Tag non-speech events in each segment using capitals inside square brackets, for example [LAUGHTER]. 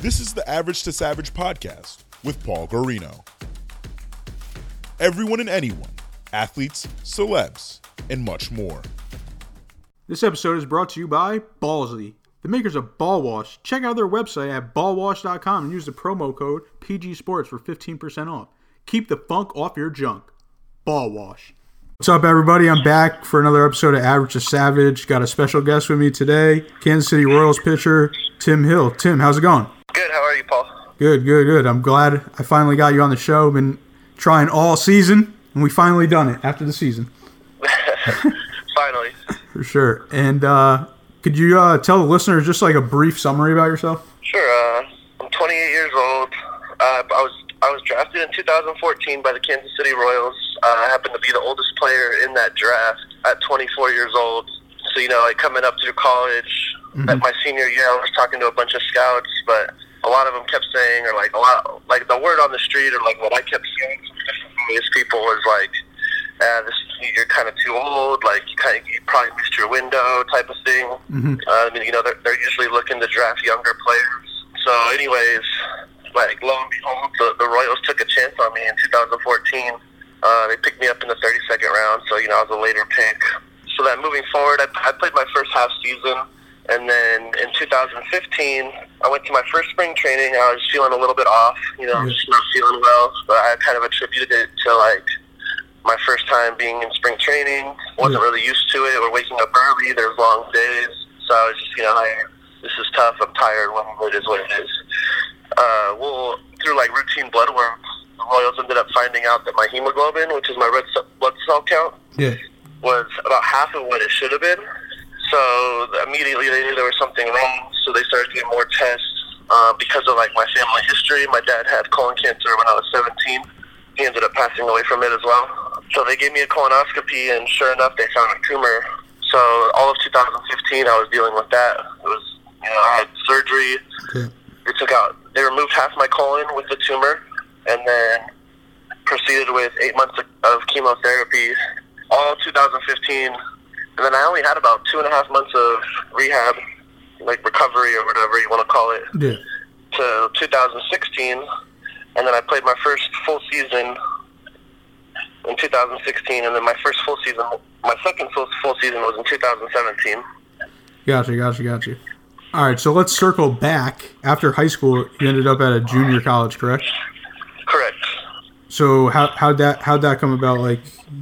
This is the Average to Savage podcast with Paul Guarino. Everyone and anyone, athletes, celebs, and much more. This episode is brought to you by Ballsy, the makers of Ball Wash. Check out their website at ballwash.com and use the promo code PG Sports for 15% off. Keep the funk off your junk. Ball Wash. What's up, everybody? I'm back for another episode of Average to Savage. Got a special guest with me today, Kansas City Royals pitcher Tim Hill. Tim, how's it going? Good. How are you, Paul? Good, good, good. I'm glad I finally got you on the show. Been trying all season, and we finally done it after the season. [LAUGHS] Finally. For sure. And uh, could you uh, tell the listeners just like a brief summary about yourself? Sure. Uh, I'm 28 years old. Uh, I was I was drafted in 2014 by the Kansas City Royals. Uh, I happen to be the oldest player in that draft at 24 years old. So you know, like coming up through college, at my senior year, I was talking to a bunch of scouts, but a lot of them kept saying, or like a lot, like the word on the street, or like what I kept hearing from different various people was like, uh, this you're kind of too old, like you kind of you probably missed your window, type of thing. Uh, I mean, you know, they're, they're usually looking to draft younger players. So, anyways, like lo and behold, the, the Royals took a chance on me in 2014. Uh, they picked me up in the 32nd round, so you know I was a later pick. So that moving forward, I, I played my first half season, and then in 2015, I went to my first spring training. I was feeling a little bit off, you know, just not feeling well. But I kind of attributed it to like my first time being in spring training. wasn't really used to it. We're waking up early. There's long days, so I was just you know, I, this is tough. I'm tired. Well, it is what it is. Uh, well, through like routine blood work, the Royals ended up finding out that my hemoglobin, which is my red blood cell count, Yeah. was about half of what it should have been. So immediately they knew there was something wrong. So they started doing more tests uh, because of like my family history. My dad had colon cancer when I was 17. He ended up passing away from it as well. So they gave me a colonoscopy, and sure enough, they found a tumor. So all of 2015, I was dealing with that. It was, you know, I had surgery. Okay. They took out, they removed half my colon with the tumor, and then proceeded with eight months of, of chemotherapy, all 2015. And then I only had about two and a half months of rehab, like recovery or whatever you want to call it, Yeah. to 2016. And then I played my first full season in 2016, and then my first full season, my second full, full season was in 2017. Gotcha, gotcha, gotcha. All right, so let's circle back. After high school, you ended up at a junior college, correct? Correct. So how how'd that how'd that come about? Like,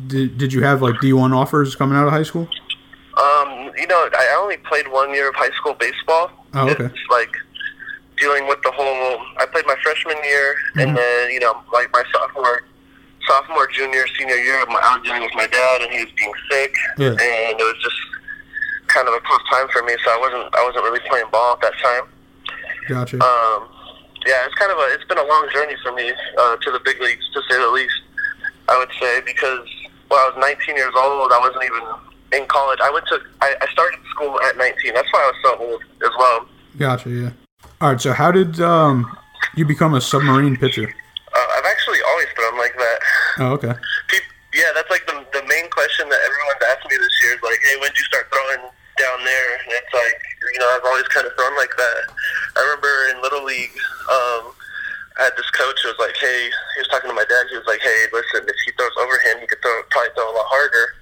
did, did you have like D one offers coming out of high school? You know, I only played one year of high school baseball. Oh, okay. It's like dealing with the whole. I played my freshman year, and then you know, like my sophomore, sophomore, junior, senior year, my, I was dealing with my dad, and he was being sick, Yeah. and it was just kind of a tough time for me. So I wasn't, I wasn't really playing ball at that time. Gotcha. Um, yeah, it's kind of a, it's been a long journey for me uh, to the big leagues, to say the least. I would say because when I was 19 years old, I wasn't even in college. I went to, I, I started school at 19. That's why I was so old as well. Gotcha. Yeah. All right. So how did um you become a submarine pitcher? Uh, I've actually always thrown like that. Oh, okay. Peop yeah, that's like the, the main question that everyone's asked me this year is like, hey, when did you start throwing down there? And it's like, you know, I've always kind of thrown like that. I remember in Little League, um, I had this coach who was like, hey, he was talking to my dad. He was like, hey, listen, if he throws overhand, he could throw, probably throw a lot harder.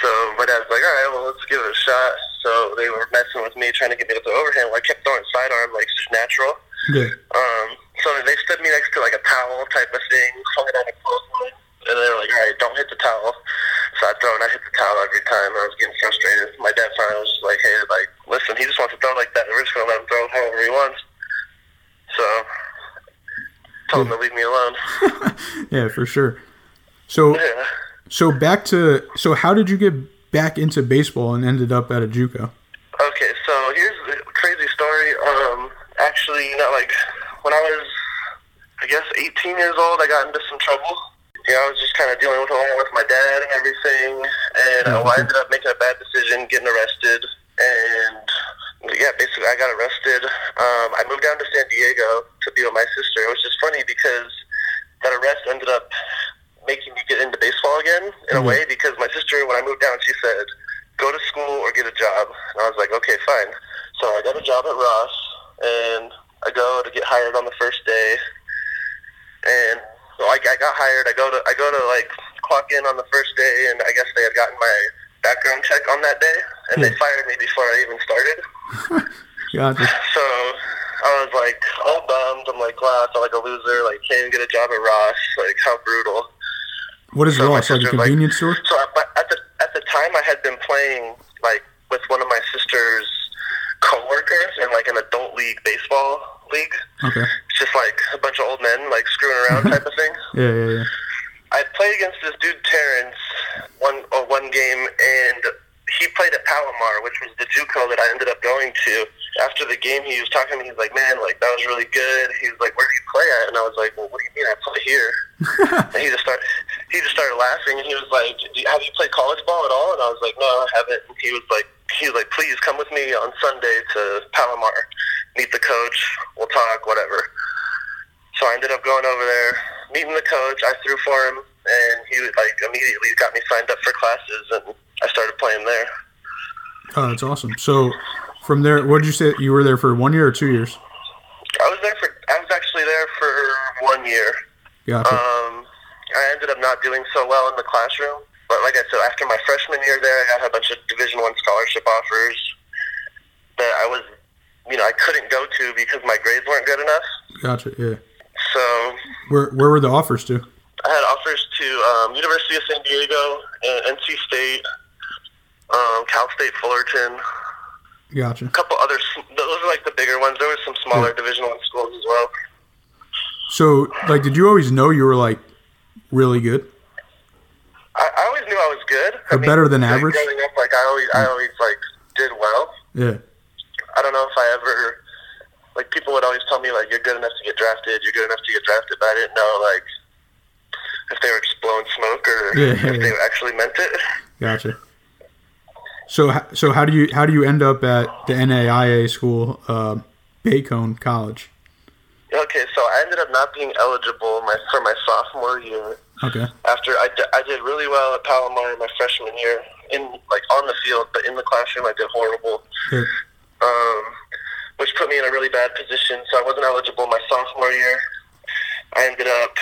So my dad's like, all right, well, let's give it a shot. So they were messing with me, trying to get me to throw overhand. Well, I kept throwing sidearm, like it's just natural. Yeah. Um, so they stood me next to like a towel type of thing, hung it on a clothesline, and they were like, "All right, don't hit the towel." So I throw and I hit the towel every time. I was getting frustrated. My dad finally was just like, "Hey, like, listen, he just wants to throw like that. We're just gonna let him throw however he wants." So told him to leave me alone. [LAUGHS] Yeah, for sure. So Yeah. So back to so how did you get back into baseball and ended up at a JUCO? Okay, so here's the crazy story. Um, actually, you know, like when I was, I guess, 18 years old, I got into some trouble. Yeah, I was just kind of dealing with along with my dad and everything, and uh, I ended up making a bad decision, getting arrested, and yeah, basically, I got arrested. Um, I moved down to San Diego to be with my sister. It was just funny because that arrest ended up making me get into baseball again in a mm-hmm. way because my sister, when I moved down, she said, "Go to school or get a job." And I was like, "Okay, fine." So I got a job at Ross, and I go to get hired on the first day, and so I, I got hired. I go to I go to like clock in on the first day, and I guess they had gotten my background check on that day, and they hmm. fired me before I even started. [LAUGHS] Gotcha. [LAUGHS] So I was like all bummed. I'm like, wow, I felt like a loser. Like can't even get a job at Ross. Like how brutal. What is So? Like a sister's like- convenience store? So at, but at the at the time, I had been playing like with one of my sister's coworkers in like an adult league baseball league. Okay. It's just like a bunch of old men like screwing around type of thing. [LAUGHS] Yeah, yeah, yeah. I played against this dude Terrence one uh, one game, and he played at Palomar, which was the JUCO that I ended up going to. After the game, he was talking to me. He's like, "Man, like that was really good." He was like, "Where do you play at?" And I was like, "Well, what do you mean I play here?" [LAUGHS] and he just started he just started laughing, and he was like, "Do you- "Have you played college ball at all?" And I was like, "No, I haven't." And he was like, "He was like, please come with me on Sunday to Palomar, meet the coach. We'll talk, whatever." So I ended up going over there, meeting the coach. I threw for him, and he like immediately got me signed up for classes, and I started playing there. Oh, that's awesome. So from there, what did you say? You were there for one year or two years? I was there for. I was actually there for one year. Gotcha. Um, I ended up not doing so well in the classroom, but like I said, after my freshman year there, I got a bunch of Division One scholarship offers that I was, you know, I couldn't go to because my grades weren't good enough. Gotcha. Yeah. So Where Where were the offers to? I had offers to um, University of San Diego, and NC State, um, Cal State Fullerton, Gotcha. a couple other. Those are like the bigger ones. There were some smaller Division One schools as well. So, like, did you always know you were like really good? I, I always knew I was good. I Or better than average? Growing up, like I always, I mm. always like did well. Yeah. I don't know if I ever like people would always tell me like you're good enough to get drafted, you're good enough to get drafted, but I didn't know like if they were just blowing smoke or Yeah, if yeah, they actually meant it. Gotcha. So, so how do you how do you end up at the NAIA school, uh, Bacone College? Okay, so I ended up not being eligible my for my sophomore year. Okay. After I, I did really well at Palomar my freshman year in like on the field, but in the classroom I did horrible. Yeah. um, which put me in a really bad position. So I wasn't eligible my sophomore year. I ended up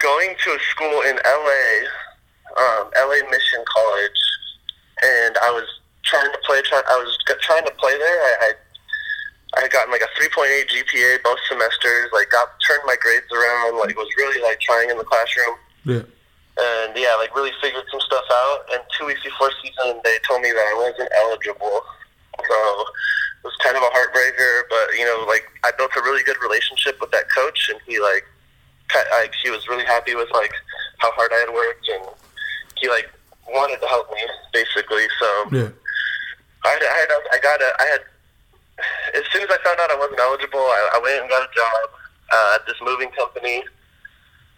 going to a school in LA, um, LA Mission College, and I was trying to play. Try, I was trying to play there. I, I I had gotten like a 3.8 GPA both semesters. Like got turned my grades around. Like was really like trying in the classroom Yeah. and yeah, like really figured some stuff out. And two weeks before season, they told me that I wasn't eligible. So it was kind of a heartbreaker, but you know, like I built a really good relationship with that coach, and he like, like he was really happy with like how hard I had worked, and he like wanted to help me basically. So Yeah. I had, I had, I got a, I had, as soon as I found out I wasn't eligible, I, I went and got a job uh, at this moving company.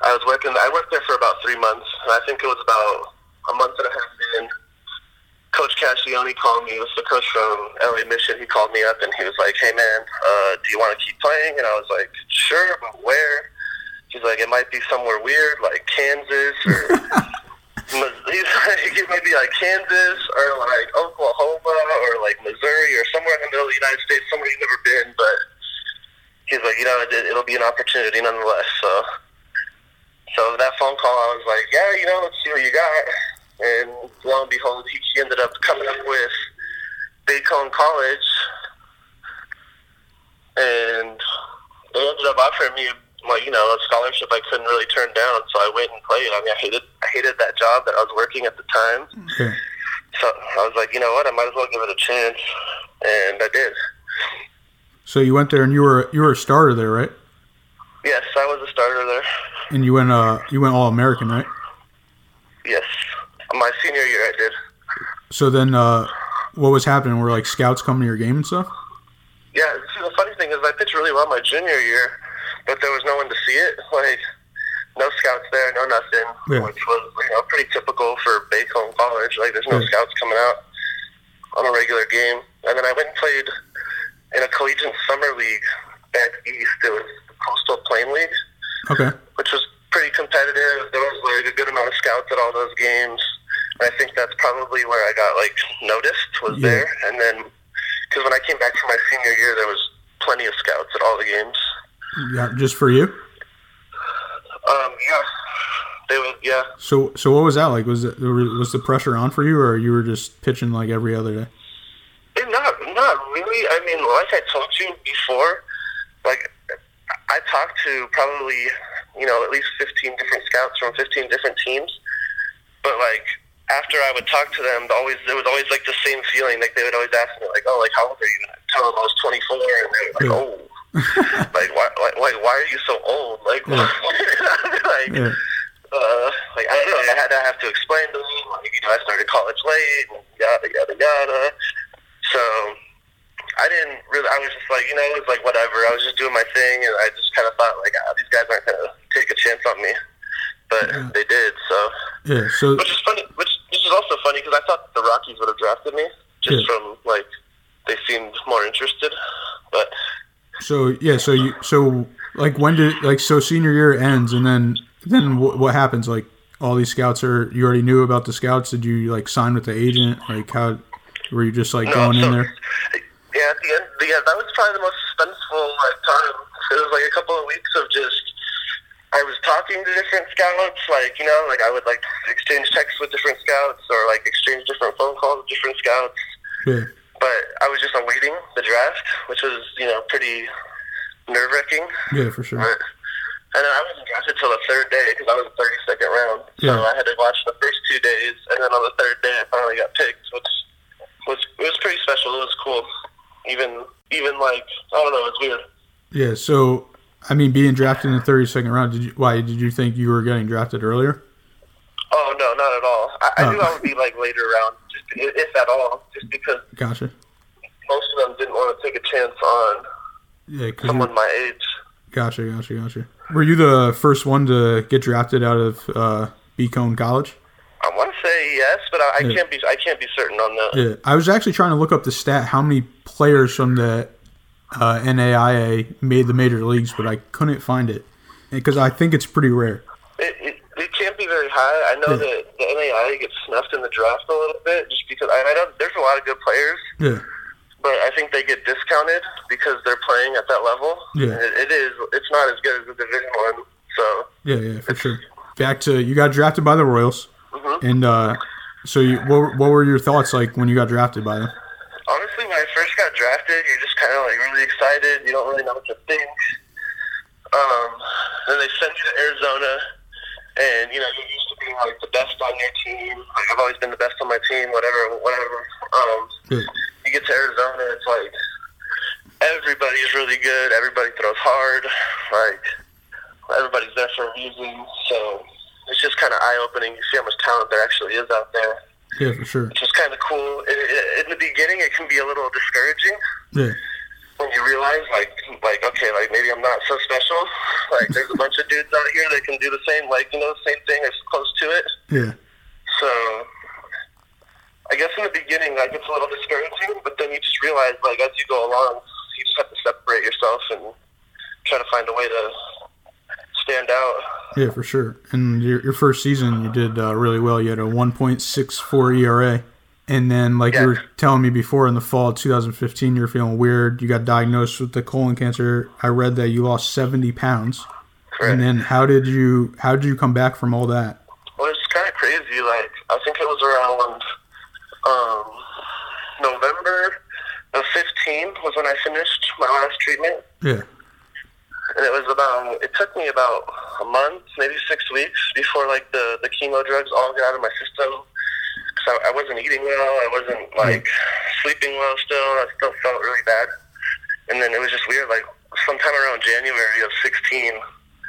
I was working, I worked there for about three months, and I think it was about a month and a half in. Coach Cascione called me. It was the coach from LA Mission. He called me up and he was like, "Hey man, uh, do you want to keep playing?" And I was like, "Sure, but where?" He's like, "It might be somewhere weird, like Kansas or." [LAUGHS] He's [LAUGHS] like, it might be like Kansas or like Oklahoma or like Missouri or somewhere in the middle of the United States, somewhere you've never been. But he's like, you know, it, it'll be an opportunity nonetheless. So, so that phone call, I was like, yeah, you know, let's see what you got. And lo and behold, he, he ended up coming up with Bacone College, and they ended up offering me like you know a scholarship I couldn't really turn down. So I went and played. I mean, I hated I hated that job that I was working at the time. Okay. So I was like, you know what, I might as well give it a chance, and I did. So you went there and you were you were a starter there, right? Yes, I was a starter there. And you went uh you went all American, right? Yes, my senior year I did. So then uh what was happening? Were like scouts coming to your game and stuff? Yeah, see, the funny thing is I pitched really well my junior year, but there was no one to see it. [LAUGHS] Like, no scouts there, no nothing, Yeah. which was you know pretty typical for Bacone College. Like, there's no Yeah. scouts coming out on a regular game. And then I went and played in a collegiate summer league back east. It was the Coastal Plain League, Okay. which was pretty competitive. There was like a good amount of scouts at all those games. And I think that's probably where I got like noticed was Yeah. there. And then because when I came back for my senior year, there was plenty of scouts at all the games. Yeah, just for you. Um, yeah, they. Yeah, So so what was that like? Was it was the pressure on for you, or you were just pitching like every other day? It not not really. I mean, like I told you before, like I talked to probably you know at least fifteen different scouts from fifteen different teams, but like after I would talk to them, always it was always like the same feeling. Like they would always ask me like, "Oh, like how old are you?" And I'd tell them I was twenty four, and they were like, Yeah. "Oh." [LAUGHS] like why, like, like why are you so old? Like, Yeah. [LAUGHS] like, Yeah. uh, like I don't know. I had to have to explain to them, like you know, I started college late, yada yada yada. So I didn't really. I was just like, you know, it was like whatever. I was just doing my thing, and I just kind of thought like, ah, these guys aren't gonna take a chance on me, but Yeah. they did. So, Yeah. So which is funny. Which which is also funny because I thought the Rockies would have drafted me just Yeah. from like they seemed more interested, but so yeah. So you so like when did like so senior year ends and then then what, what happens? Like all these scouts are you already knew about the scouts? Did you like sign with the agent? Like how were you just like going so, in there? Yeah, at the end, yeah, that was probably the most suspenseful like time. It was like a couple of weeks of just. I was talking to different scouts, like you know, like I would like exchange texts with different scouts, or like exchange different phone calls with different scouts. Yeah. But I was just awaiting the draft, which was you know pretty nerve wracking. Yeah, for sure. But, and then I wasn't drafted till the third day because I was the 32nd round. yeah. So I had to watch the first two days, and then on the third day, I finally got picked, which was it was pretty special. It was cool. Even even like I don't know, it's weird. Yeah. So I mean, being drafted in the thirty second round, did you why did you think you were getting drafted earlier? Oh no, not at all. I, I Oh. knew I would be like later round, if at all, just because Gotcha. most of them didn't want to take a chance on Yeah, someone my age. gotcha, gotcha, gotcha. Were you the first one to get drafted out of uh, Bacone College? I want to say yes, but I, I Yeah. can't be I can't be certain on that. Yeah, I was actually trying to look up the stat how many players from the uh, NAIA made the major leagues, but I couldn't find it because I think it's pretty rare. It, it, it can't be very high. I know Yeah. that the NAIA gets snuffed in the draft a little bit just because I, I know there's a lot of good players, Yeah, but I think they get discounted because they're playing at that level. Yeah. It, it is. It's not as good as the Division One. So yeah, yeah, for sure. Back to you got drafted by the Royals, Mhm. and uh, so you, what, what were your thoughts like when you got drafted by them? honestly, when I first got drafted, you're just kind of like really excited. You don't really know what to think. Um, then they send you to Arizona, and you know to being like the best on your team. Like I've always been the best on my team. Whatever, whatever. Um, you get to Arizona, it's like everybody's really good. Everybody throws hard. Like everybody's there for a reason. So it's just kind of eye opening. You see how much talent there actually is out there, yeah, for sure. which is kind of cool. It, it, in the beginning, it can be a little discouraging Yeah, when you realize, like, like okay, like maybe I'm not so special. [LAUGHS] Like there's a bunch of dudes out here that can do the same, like you know, the same thing or close to it. yeah, So I guess in the beginning, like it's a little discouraging, but then you just realize, like as you go along, you just have to separate yourself and try to find a way to stand out. yeah, for sure. And your, your first season, you did uh, really well. You had a 1.64 ERA. And then, like Yeah. you were telling me before, in the fall of 2015, you were feeling weird. You got diagnosed with the colon cancer. I read that you lost 70 pounds. Correct. And then, how did you how did you come back from all that? Well, it's kind of crazy. Like I think it was around um, November of 15th was when I finished my last treatment. Yeah, and it was about it took me about a month maybe six weeks before like the the chemo drugs all got out of my system I, I wasn't eating well. I wasn't like sleeping well still. I still felt really bad. And then it was just weird like sometime around january of 16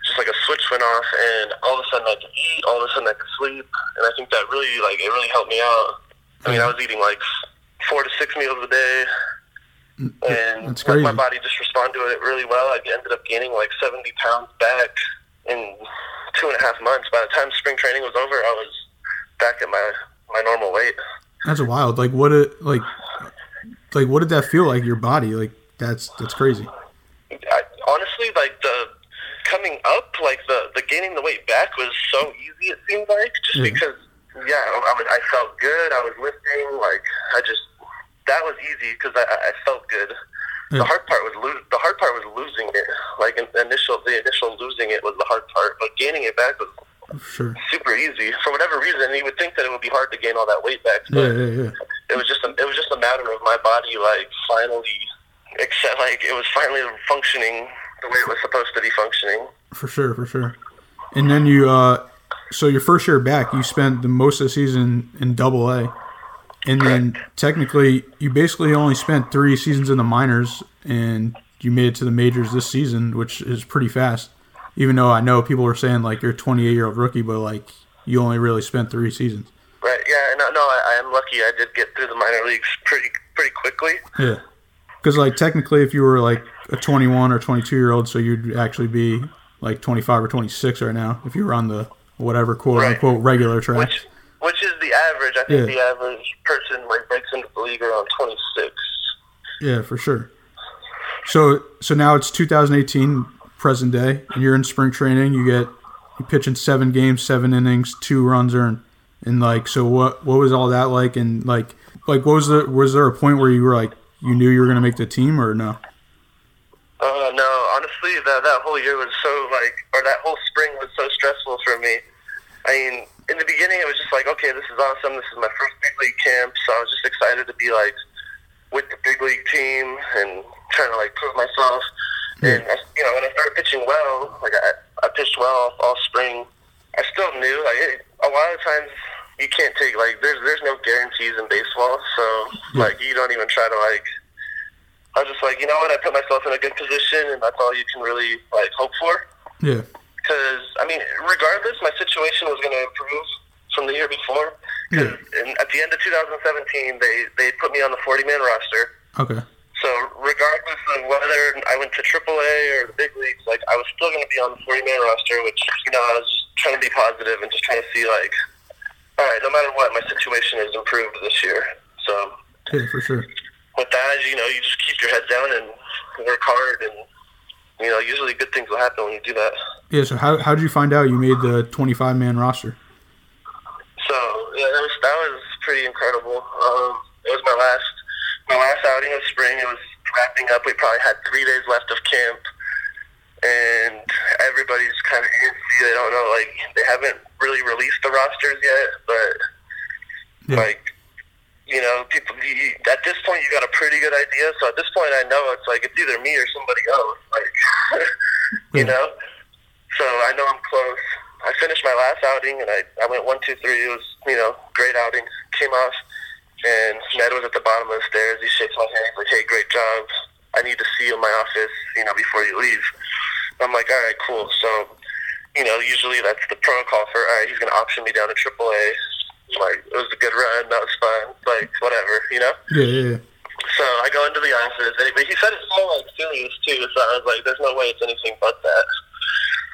just like a switch went off and all of a sudden i could eat all of a sudden i could sleep. And i think that really like it really helped me out. I mean i was eating like four to six meals a day. And That's like, my body just responded to it really well. I ended up gaining like 70 pounds back in two and a half months. By the time spring training was over, I was back at my my normal weight. that's wild. Like, what it like like what did that feel like? Your body, like that's that's crazy. I, honestly, like the coming up, like the the gaining the weight back was so easy. It seemed like just Yeah. because yeah, I, I was I felt good. I was lifting like I just that was easy because I, I felt good. The hard part was lo- the hard part was losing it. Like in, initial the initial losing it was the hard part, but gaining it back was Sure. super easy for whatever reason. You would think that it would be hard to gain all that weight back, but yeah, yeah. it was just a, it was just a matter of my body like finally except like it was finally functioning the way it was supposed to be functioning. For sure, for sure. And then you, uh, so your first year back, you spent the most of the season in Double A, and then technically you basically only spent three seasons in the minors, and you made it to the majors this season, which is pretty fast. Even though I know people were saying like you're a 28 year old rookie, but like you only really spent three seasons. Right? Yeah. No, no. I, I am lucky. I did get through the minor leagues pretty pretty quickly. Yeah. Because like technically, if you were like a 21 or 22 year old, so you'd actually be like 25 or 26 right now if you were on the whatever quote Right. unquote regular track. which which is the average. I think Yeah. the average person like breaks into the league around 26. Yeah, for sure. So so now it's 2018 present day, and you're in spring training. You get you pitch in seven games, seven innings, two runs earned, and like so what what was all that like? And like like what was the was there a point where you were like you knew you were gonna make the team or no? Uh, no, honestly, that that whole year was so like, or that whole spring was so stressful for me. I mean, in the beginning, it was just like, okay, this is awesome. This is my first big league camp, so I was just excited to be like with the big league team and trying to like prove myself. And I, you know, when I started pitching well, like I, I pitched well all spring. I still knew like it, a lot of times you can't take like there's there's no guarantees in baseball, so like you don't even try to like I was just like, you know what? I put myself in a good position, and that's all you can really like hope for. Yeah, Because I mean, regardless, my situation was going to improve from the year before. 'Cause And at the end of 2017, they they put me on the 40 man roster. okay, So regardless of whether I went to AAA or the big leagues, like I was still going to be on the 40 man roster. Which you know, I was just trying to be positive and just trying to see like, all right, no matter what, my situation has improved this year. So yeah, for sure. with that, you know, you just keep your head down and work hard, and you know, usually good things will happen when you do that. Yeah, so how how did you find out you made the 25 man roster? So yeah, that was that was pretty incredible. Um, it was my last my last outing of spring. It was wrapping up. We probably had three days left of camp, and everybody's kind of antsy. They don't know, like they haven't really released the rosters yet, but Yeah. like you know, people you, at this point you got a pretty good idea. So at this point, I know it's like it's either me or somebody else. Like [LAUGHS] you Yeah. know, so I know I'm close. I finished my last outing and I I went one two three. It was you know great outing. Came off and Ned was at the bottom of the stairs. He shakes my hand. He's like, "Hey, great job. I need to see you in my office. You know, before you leave." I'm like, "All right, cool." So you know, usually that's the protocol for, all right, he's going to option me down to AAA. Like, it was a good run. That was fun. Like, whatever, you know? Yeah, yeah, yeah. So I go into the office, and but he said it's so, like, serious, too. So I was like, there's no way it's anything but that.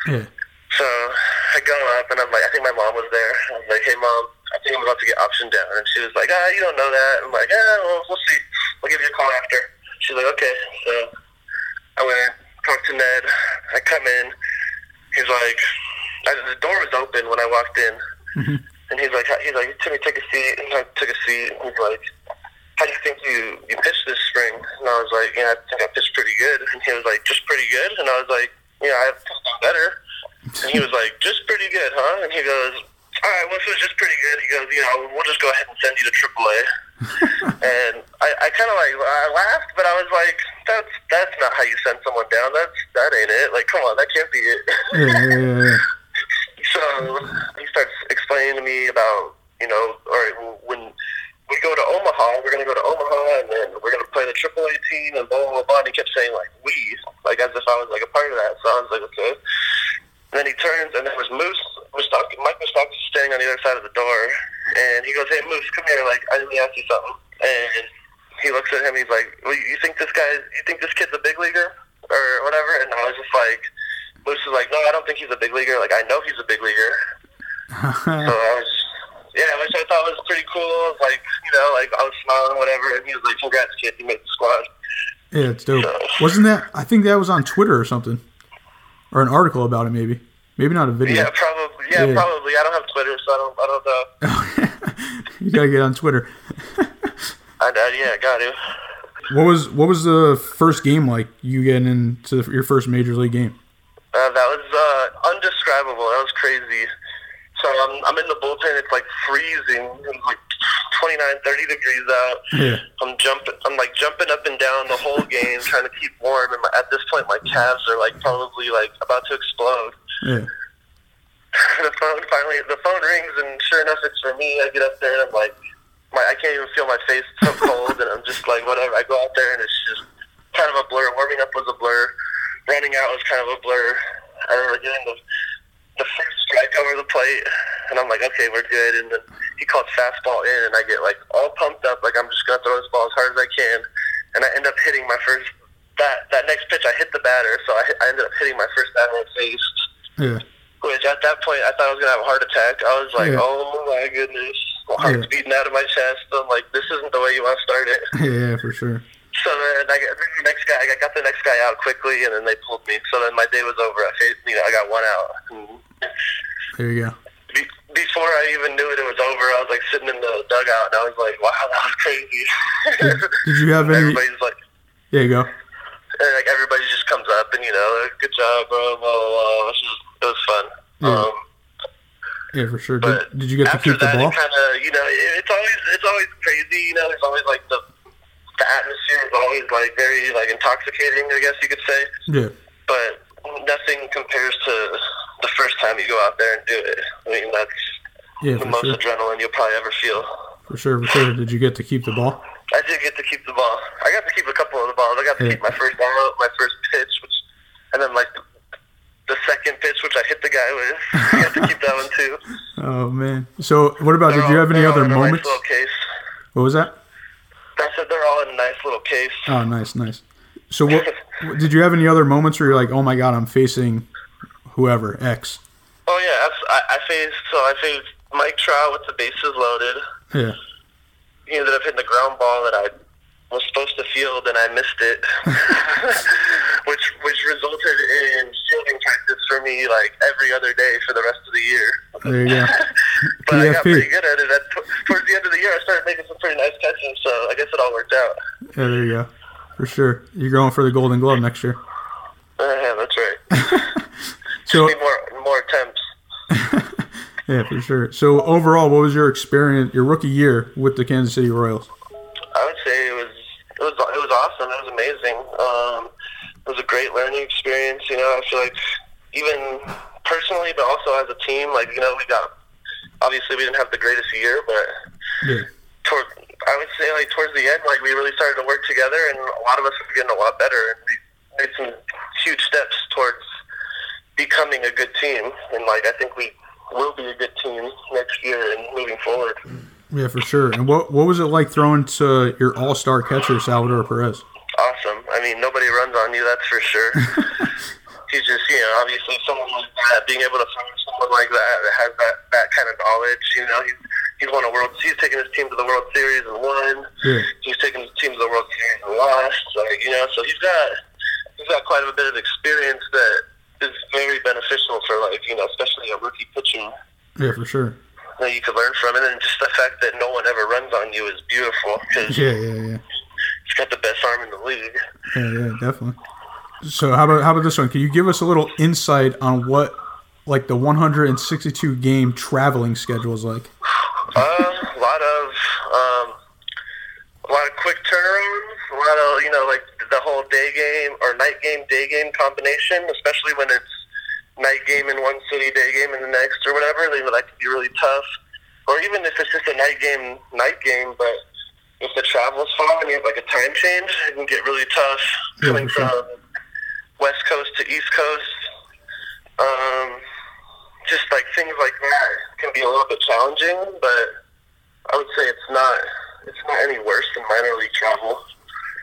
Yeah. So I go up, and I'm like, I think my mom was there. I was like, hey, mom, I think I'm about to get optioned down. And she was like, ah, you don't know that. I'm like, ah, well, we'll see. I'll give you a call after. She's like, okay. So I went, and talked to Ned. I come in. He's like, I, the door was open when I walked in. And he's like, he's like, Timmy, take a seat. And I took a seat. And he's like, how do you think you, you pitched this spring? And I was like, yeah, I think I pitched pretty good. And he was like, just pretty good? And I was like, yeah, I've done better. And he was like, just pretty good, huh? And he goes, all right, well, if it was just pretty good, he goes, you know, we'll just go ahead and send you to AAA. [LAUGHS] and I, I kind of like, I laughed, but I was like, that's that's not how you send someone down. That's that ain't it. Like, come on, that can't be it. Yeah. [LAUGHS] So he starts explaining to me about, you know, all right, well, when we go to Omaha, we're going to go to Omaha and then we're going to play the AAA team and blah, blah, blah. And he kept saying, like, we, like as if I was like a part of that. So I was like, okay. And then he turns and there was Moose, Moustakas, Mike Moustakas standing on the other side of the door. And he goes, hey, Moose, come here. Like, I need to ask you something. And he looks at him. He's like, well, you think this guy, you think this kid's a big leaguer or whatever? And I was just like, Moose is like, no, I don't think he's a big leaguer. Like, I know he's a big leaguer. [LAUGHS] So I was, yeah, which I thought was pretty cool. Like, you know, like I was smiling, whatever, and he was like, "Congrats, kid, you made the squad." Yeah, it's dope. Wasn't that? I think that was on Twitter or something, or an article about it. Maybe, maybe not a video. Yeah, probably. Yeah, Yeah. probably. I don't have Twitter, so I don't. I don't know. [LAUGHS] you gotta get on Twitter. I, I, yeah, I got to. What was what was the first game like? You getting into your first major league game? Uh, that was uh, undescribable. That was crazy. So I'm, I'm in the bullpen. It's like freezing. It's like 29, 30 degrees out. Yeah. I'm jumping. I'm like jumping up and down the whole game, trying to keep warm. And my, at this point, my calves are like probably like about to explode. Yeah. [LAUGHS] the phone finally, the phone rings, and sure enough, it's for me. I get up there, and I'm like, my, I can't even feel my face. It's so cold, and I'm just like, whatever. I go out there, and it's just kind of a blur. Warming up was a blur. Running out was kind of a blur. I remember getting the the first strike over the plate, and I'm like, okay, we're good. And then he called fastball in, and I get like all pumped up, like I'm just gonna throw this ball as hard as I can, and I end up hitting my first. That that next pitch, I hit the batter, so I, hit, I ended up hitting my first batter in the face. Yeah. Which at that point, I thought I was gonna have a heart attack. I was like, Yeah. oh my goodness, my heart's Yeah. beating out of my chest. I'm like, this isn't the way you want to start it. [LAUGHS] Yeah, for sure. So then I got the next guy. I got the next guy out quickly, and then they pulled me. So then my day was over. I faced, you know, I got one out. Mm-hmm. There you go. Be- Before I even knew it, it was over. I was like sitting in the dugout, and I was like, "Wow, that was crazy." Did you have [LAUGHS] any? Everybody's like, There you go. and like everybody just comes up, and you know, good job, bro. Blah blah blah. It was, just, it was fun. Yeah. Um, Yeah, for sure. But Did, did you get to keep the that, ball? it kind of, you know, it, it's always it's always crazy. You know, there's always like the the atmosphere is always like very like intoxicating. I guess you could say, Yeah. but nothing compares to the first time you go out there and do it. I mean, that's Yeah, the most sure. adrenaline you'll probably ever feel. For sure, for sure. Did you get to keep the ball? I did get to keep the ball. I got to keep a couple of the balls. I got to Yeah. keep my first out, my first pitch, which, and then like the, the second pitch, which I hit the guy with. [LAUGHS] I got to keep that one too. Oh man. So what about? They're Did you have any other moments? Nice little case. What was that? I said they're all in a nice little case. Oh, nice, nice. So what? [LAUGHS] did you have any other moments where you're like, oh my god, I'm facing whoever X? Oh yeah, I, I faced so I faced Mike Trout with the bases loaded. Yeah. He ended up hitting the ground ball that I was supposed to field, and I missed it, [LAUGHS] [LAUGHS] which which resulted in fielding practice for me like every other day for the rest of the year. There you go. [LAUGHS] but I got pretty good at it. At, towards the end of the year, I started making some pretty nice catches, so I guess it all worked out. Yeah, there you go. For sure. You're going for the Golden Glove next year. Uh, yeah, that's right. [LAUGHS] So more more attempts. [LAUGHS] yeah, for sure. So overall, what was your experience, your rookie year with the Kansas City Royals? I would say it was it was it was awesome. It was amazing. Um, it was a great learning experience. You know, I feel like even personally, but also as a team, like you know, we got obviously we didn't have the greatest year, but Yeah. toward I would say like towards the end, like we really started to work together, and a lot of us were getting a lot better, and we made some huge steps towards becoming a good team. And like I think we will be a good team next year and moving forward. Yeah, for sure. And what what was it like throwing to your All Star catcher Salvador Perez? awesome. I mean, nobody runs on you, that's for sure. [LAUGHS] He's just, you know, obviously someone like that, being able to find someone like that that has that, that kind of knowledge, you know, he's, he's won a World, he's taken his team to the World Series and won. Yeah. He's taken his team to the World Series and lost. Like, you know, so he's got, he's got quite a bit of experience that is very beneficial for, like, you know, especially a rookie pitcher Yeah, for sure. that you could learn from. It. And then just the fact that no one ever runs on you is beautiful because Yeah, yeah, yeah. he's got the best arm in the league. Yeah, yeah, definitely. So how about how about this one? Can you give us a little insight on what like the 162 game traveling schedule is like? Uh, a lot of um, a lot of quick turnarounds. A lot of you know like the whole day game or night game day game combination, especially when it's night game in one city, day game in the next, or whatever. You know, that can be really tough. Or even if it's just a night game, night game, but if the travel's far and you have like a time change, it can get really tough Yeah, coming for sure. from West Coast to East Coast. Um, just like things like that can be a little bit challenging, but I would say it's not it's not any worse than minor league travel.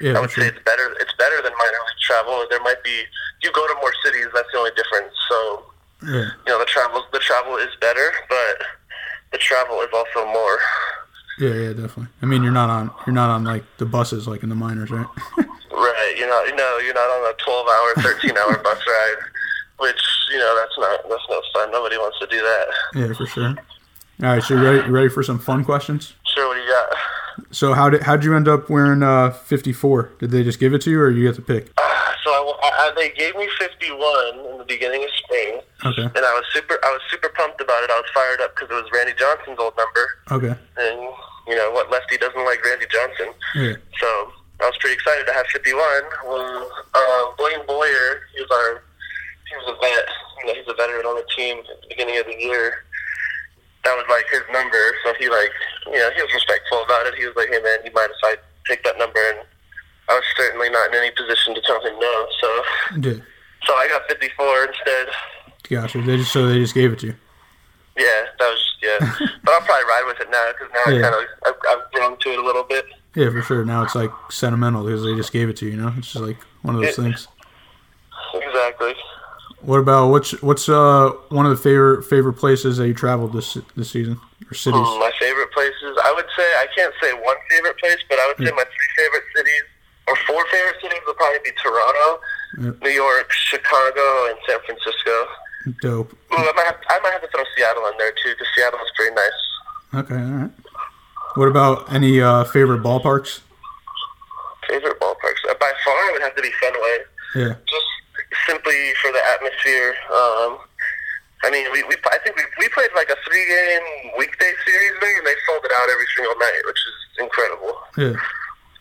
Yeah, I would sure. say it's better it's better than minor league travel. There might be you go to more cities, that's the only difference. So Yeah, you know the travel the travel is better, but the travel is also more. yeah, yeah, definitely. I mean, you're not on you're not on like the buses like in the minors, right? [LAUGHS] Right, you're not, you know, you're not on a 12-hour, 13-hour bus ride, which you know that's not that's no fun. Nobody wants to do that. yeah, for sure. All right, so you ready? You ready for some fun questions? Sure, what do you got? So how did how'd you end up wearing uh 54? Did they just give it to you, or you get to pick? So I, I, they gave me 51 in the beginning of spring, Okay. and I was super I was super pumped about it. I was fired up because it was Randy Johnson's old number, Okay. and you know what lefty doesn't like Randy Johnson. Yeah. So I was pretty excited to have 51. Well, uh, Blaine Boyer, he was our he was a vet. You know, he's a veteran on the team at the beginning of the year. That was like his number, so he like you know he was respectful about it. He was like, "Hey man, you mind if I take that number?" And I was certainly not in any position to tell him no. So so I got 54 instead. Gotcha. They just so they just gave it to you. Yeah, that was yeah. [LAUGHS] but I'll probably ride with it now because now Yeah. I kind of I've, I've grown to it a little bit. Yeah, for sure. Now it's like sentimental because they just gave it to you. You know, it's just like one of those Yeah. things. Exactly. What about what's what's uh one of the favorite favorite places that you traveled this this season or cities? Hmm, my favorite places, I would say, I can't say one favorite place, but I would say my three favorite cities, or four favorite cities, would probably be Toronto, Yep. New York, Chicago, and San Francisco. Dope. Ooh, I might, have, I might have to throw Seattle in there too, because Seattle is pretty nice. Okay, all right. What about any uh, favorite ballparks? Favorite ballparks, uh, by far, it would have to be Fenway. Yeah. just simply for the atmosphere. Um, I mean, we, we I think we, we played like a three game weekday series there, and they sold it out every single night, which is incredible. Yeah.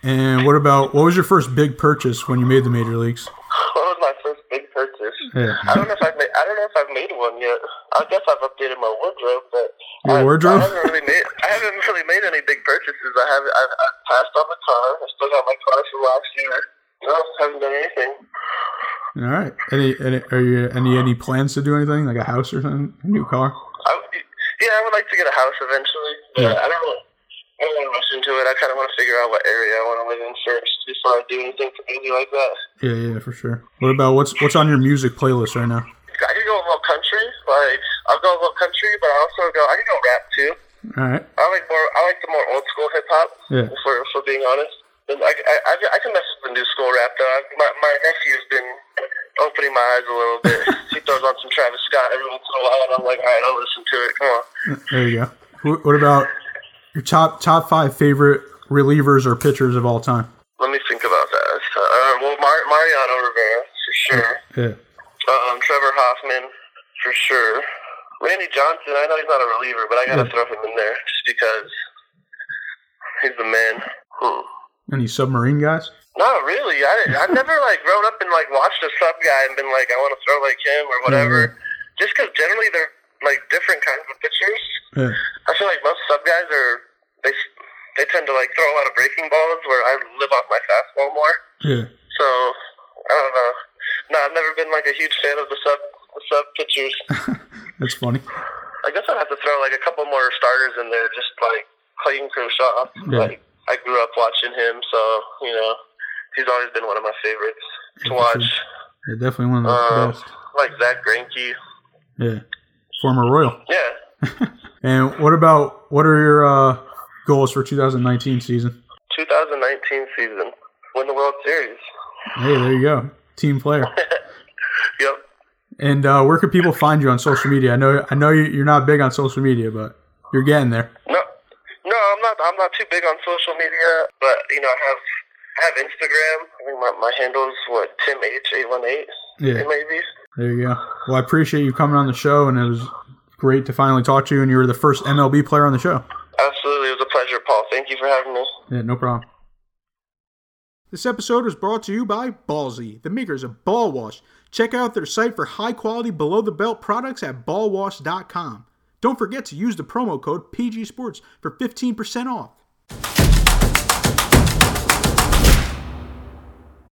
And what about what was your first big purchase when you made the major leagues? [LAUGHS] What was my first big purchase? Yeah. I don't know if I've made, I don't know if I've made one yet. I guess I've updated my wardrobe, but Your I, wardrobe? I haven't really made I haven't really made any big purchases. I haven't. I've, I've passed on the car. I still got my car from last year. No, haven't done anything. All right. Any, any are you any any plans to do anything like a house or something? A new car? I, yeah, I would like to get a house eventually, but Yeah. I don't. I don't want to rush into it. I kind of want to figure out what area I want to live in first before I do anything crazy like that. Yeah, yeah, for sure. What about what's what's on your music playlist right now? I could go a little country, like I'll go a little country, but I also go. I can go rap too. All right. I like more. I like the more old school hip hop. Yeah. For for being honest, and I, I, I, I can mess with the new school rap though. I, my my nephew's been opening my eyes a little bit. [LAUGHS] he throws on some Travis Scott every once in a while, and I'm like, all right, I'll listen to it. Come on. There you go. What about your top top five favorite relievers or pitchers of all time? Let me think about that. Uh, well, Mar- Mariano Rivera for sure. Yeah. Um, Trevor Hoffman for sure. Randy Johnson. I know he's not a reliever, but I gotta Yeah. throw him in there just because he's the man. Hmm. Any submarine guys? Not really. I I've never like grown up and like watched a sub guy and been like, I want to throw like him or whatever. Just because generally they're like different kinds of pitchers. Yeah. I feel like most sub guys are they they tend to like throw a lot of breaking balls where I live off my fastball more. Yeah. So I don't know. No, I've never been like a huge fan of the sub the sub pitchers. [LAUGHS] That's funny. I guess I'd have to throw like a couple more starters in there, just like Clayton Kershaw. Yeah. Like I grew up watching him, so you know he's always been one of my favorites to watch. Yeah, definitely one of the Uh, best. like Zack Greinke. Yeah. Former Royal. [LAUGHS] Yeah, And what about what are your uh, goals for 2019 season? 2019 season, win the World Series. Hey, there you go. Team player. [LAUGHS] Yep. And uh, where can people find you on social media? I know I know you- you're not big on social media, but you're getting there. No, no, I'm not. I'm not too big on social media, but you know, I have I have Instagram. I think my my handle is what Tim H eight one eight. Yeah. It may be. There you go. Well, I appreciate you coming on the show, and it was great to finally talk to you. And you were the first MLB player on the show. Absolutely, it was a pleasure, Paul. Thank you for having me. Yeah, no problem. This episode was brought to you by Ballsy, the makers of Ball Wash. Check out their site for high quality below the belt products at ballwash.com. Don't forget to use the promo code PG Sports for 15% off.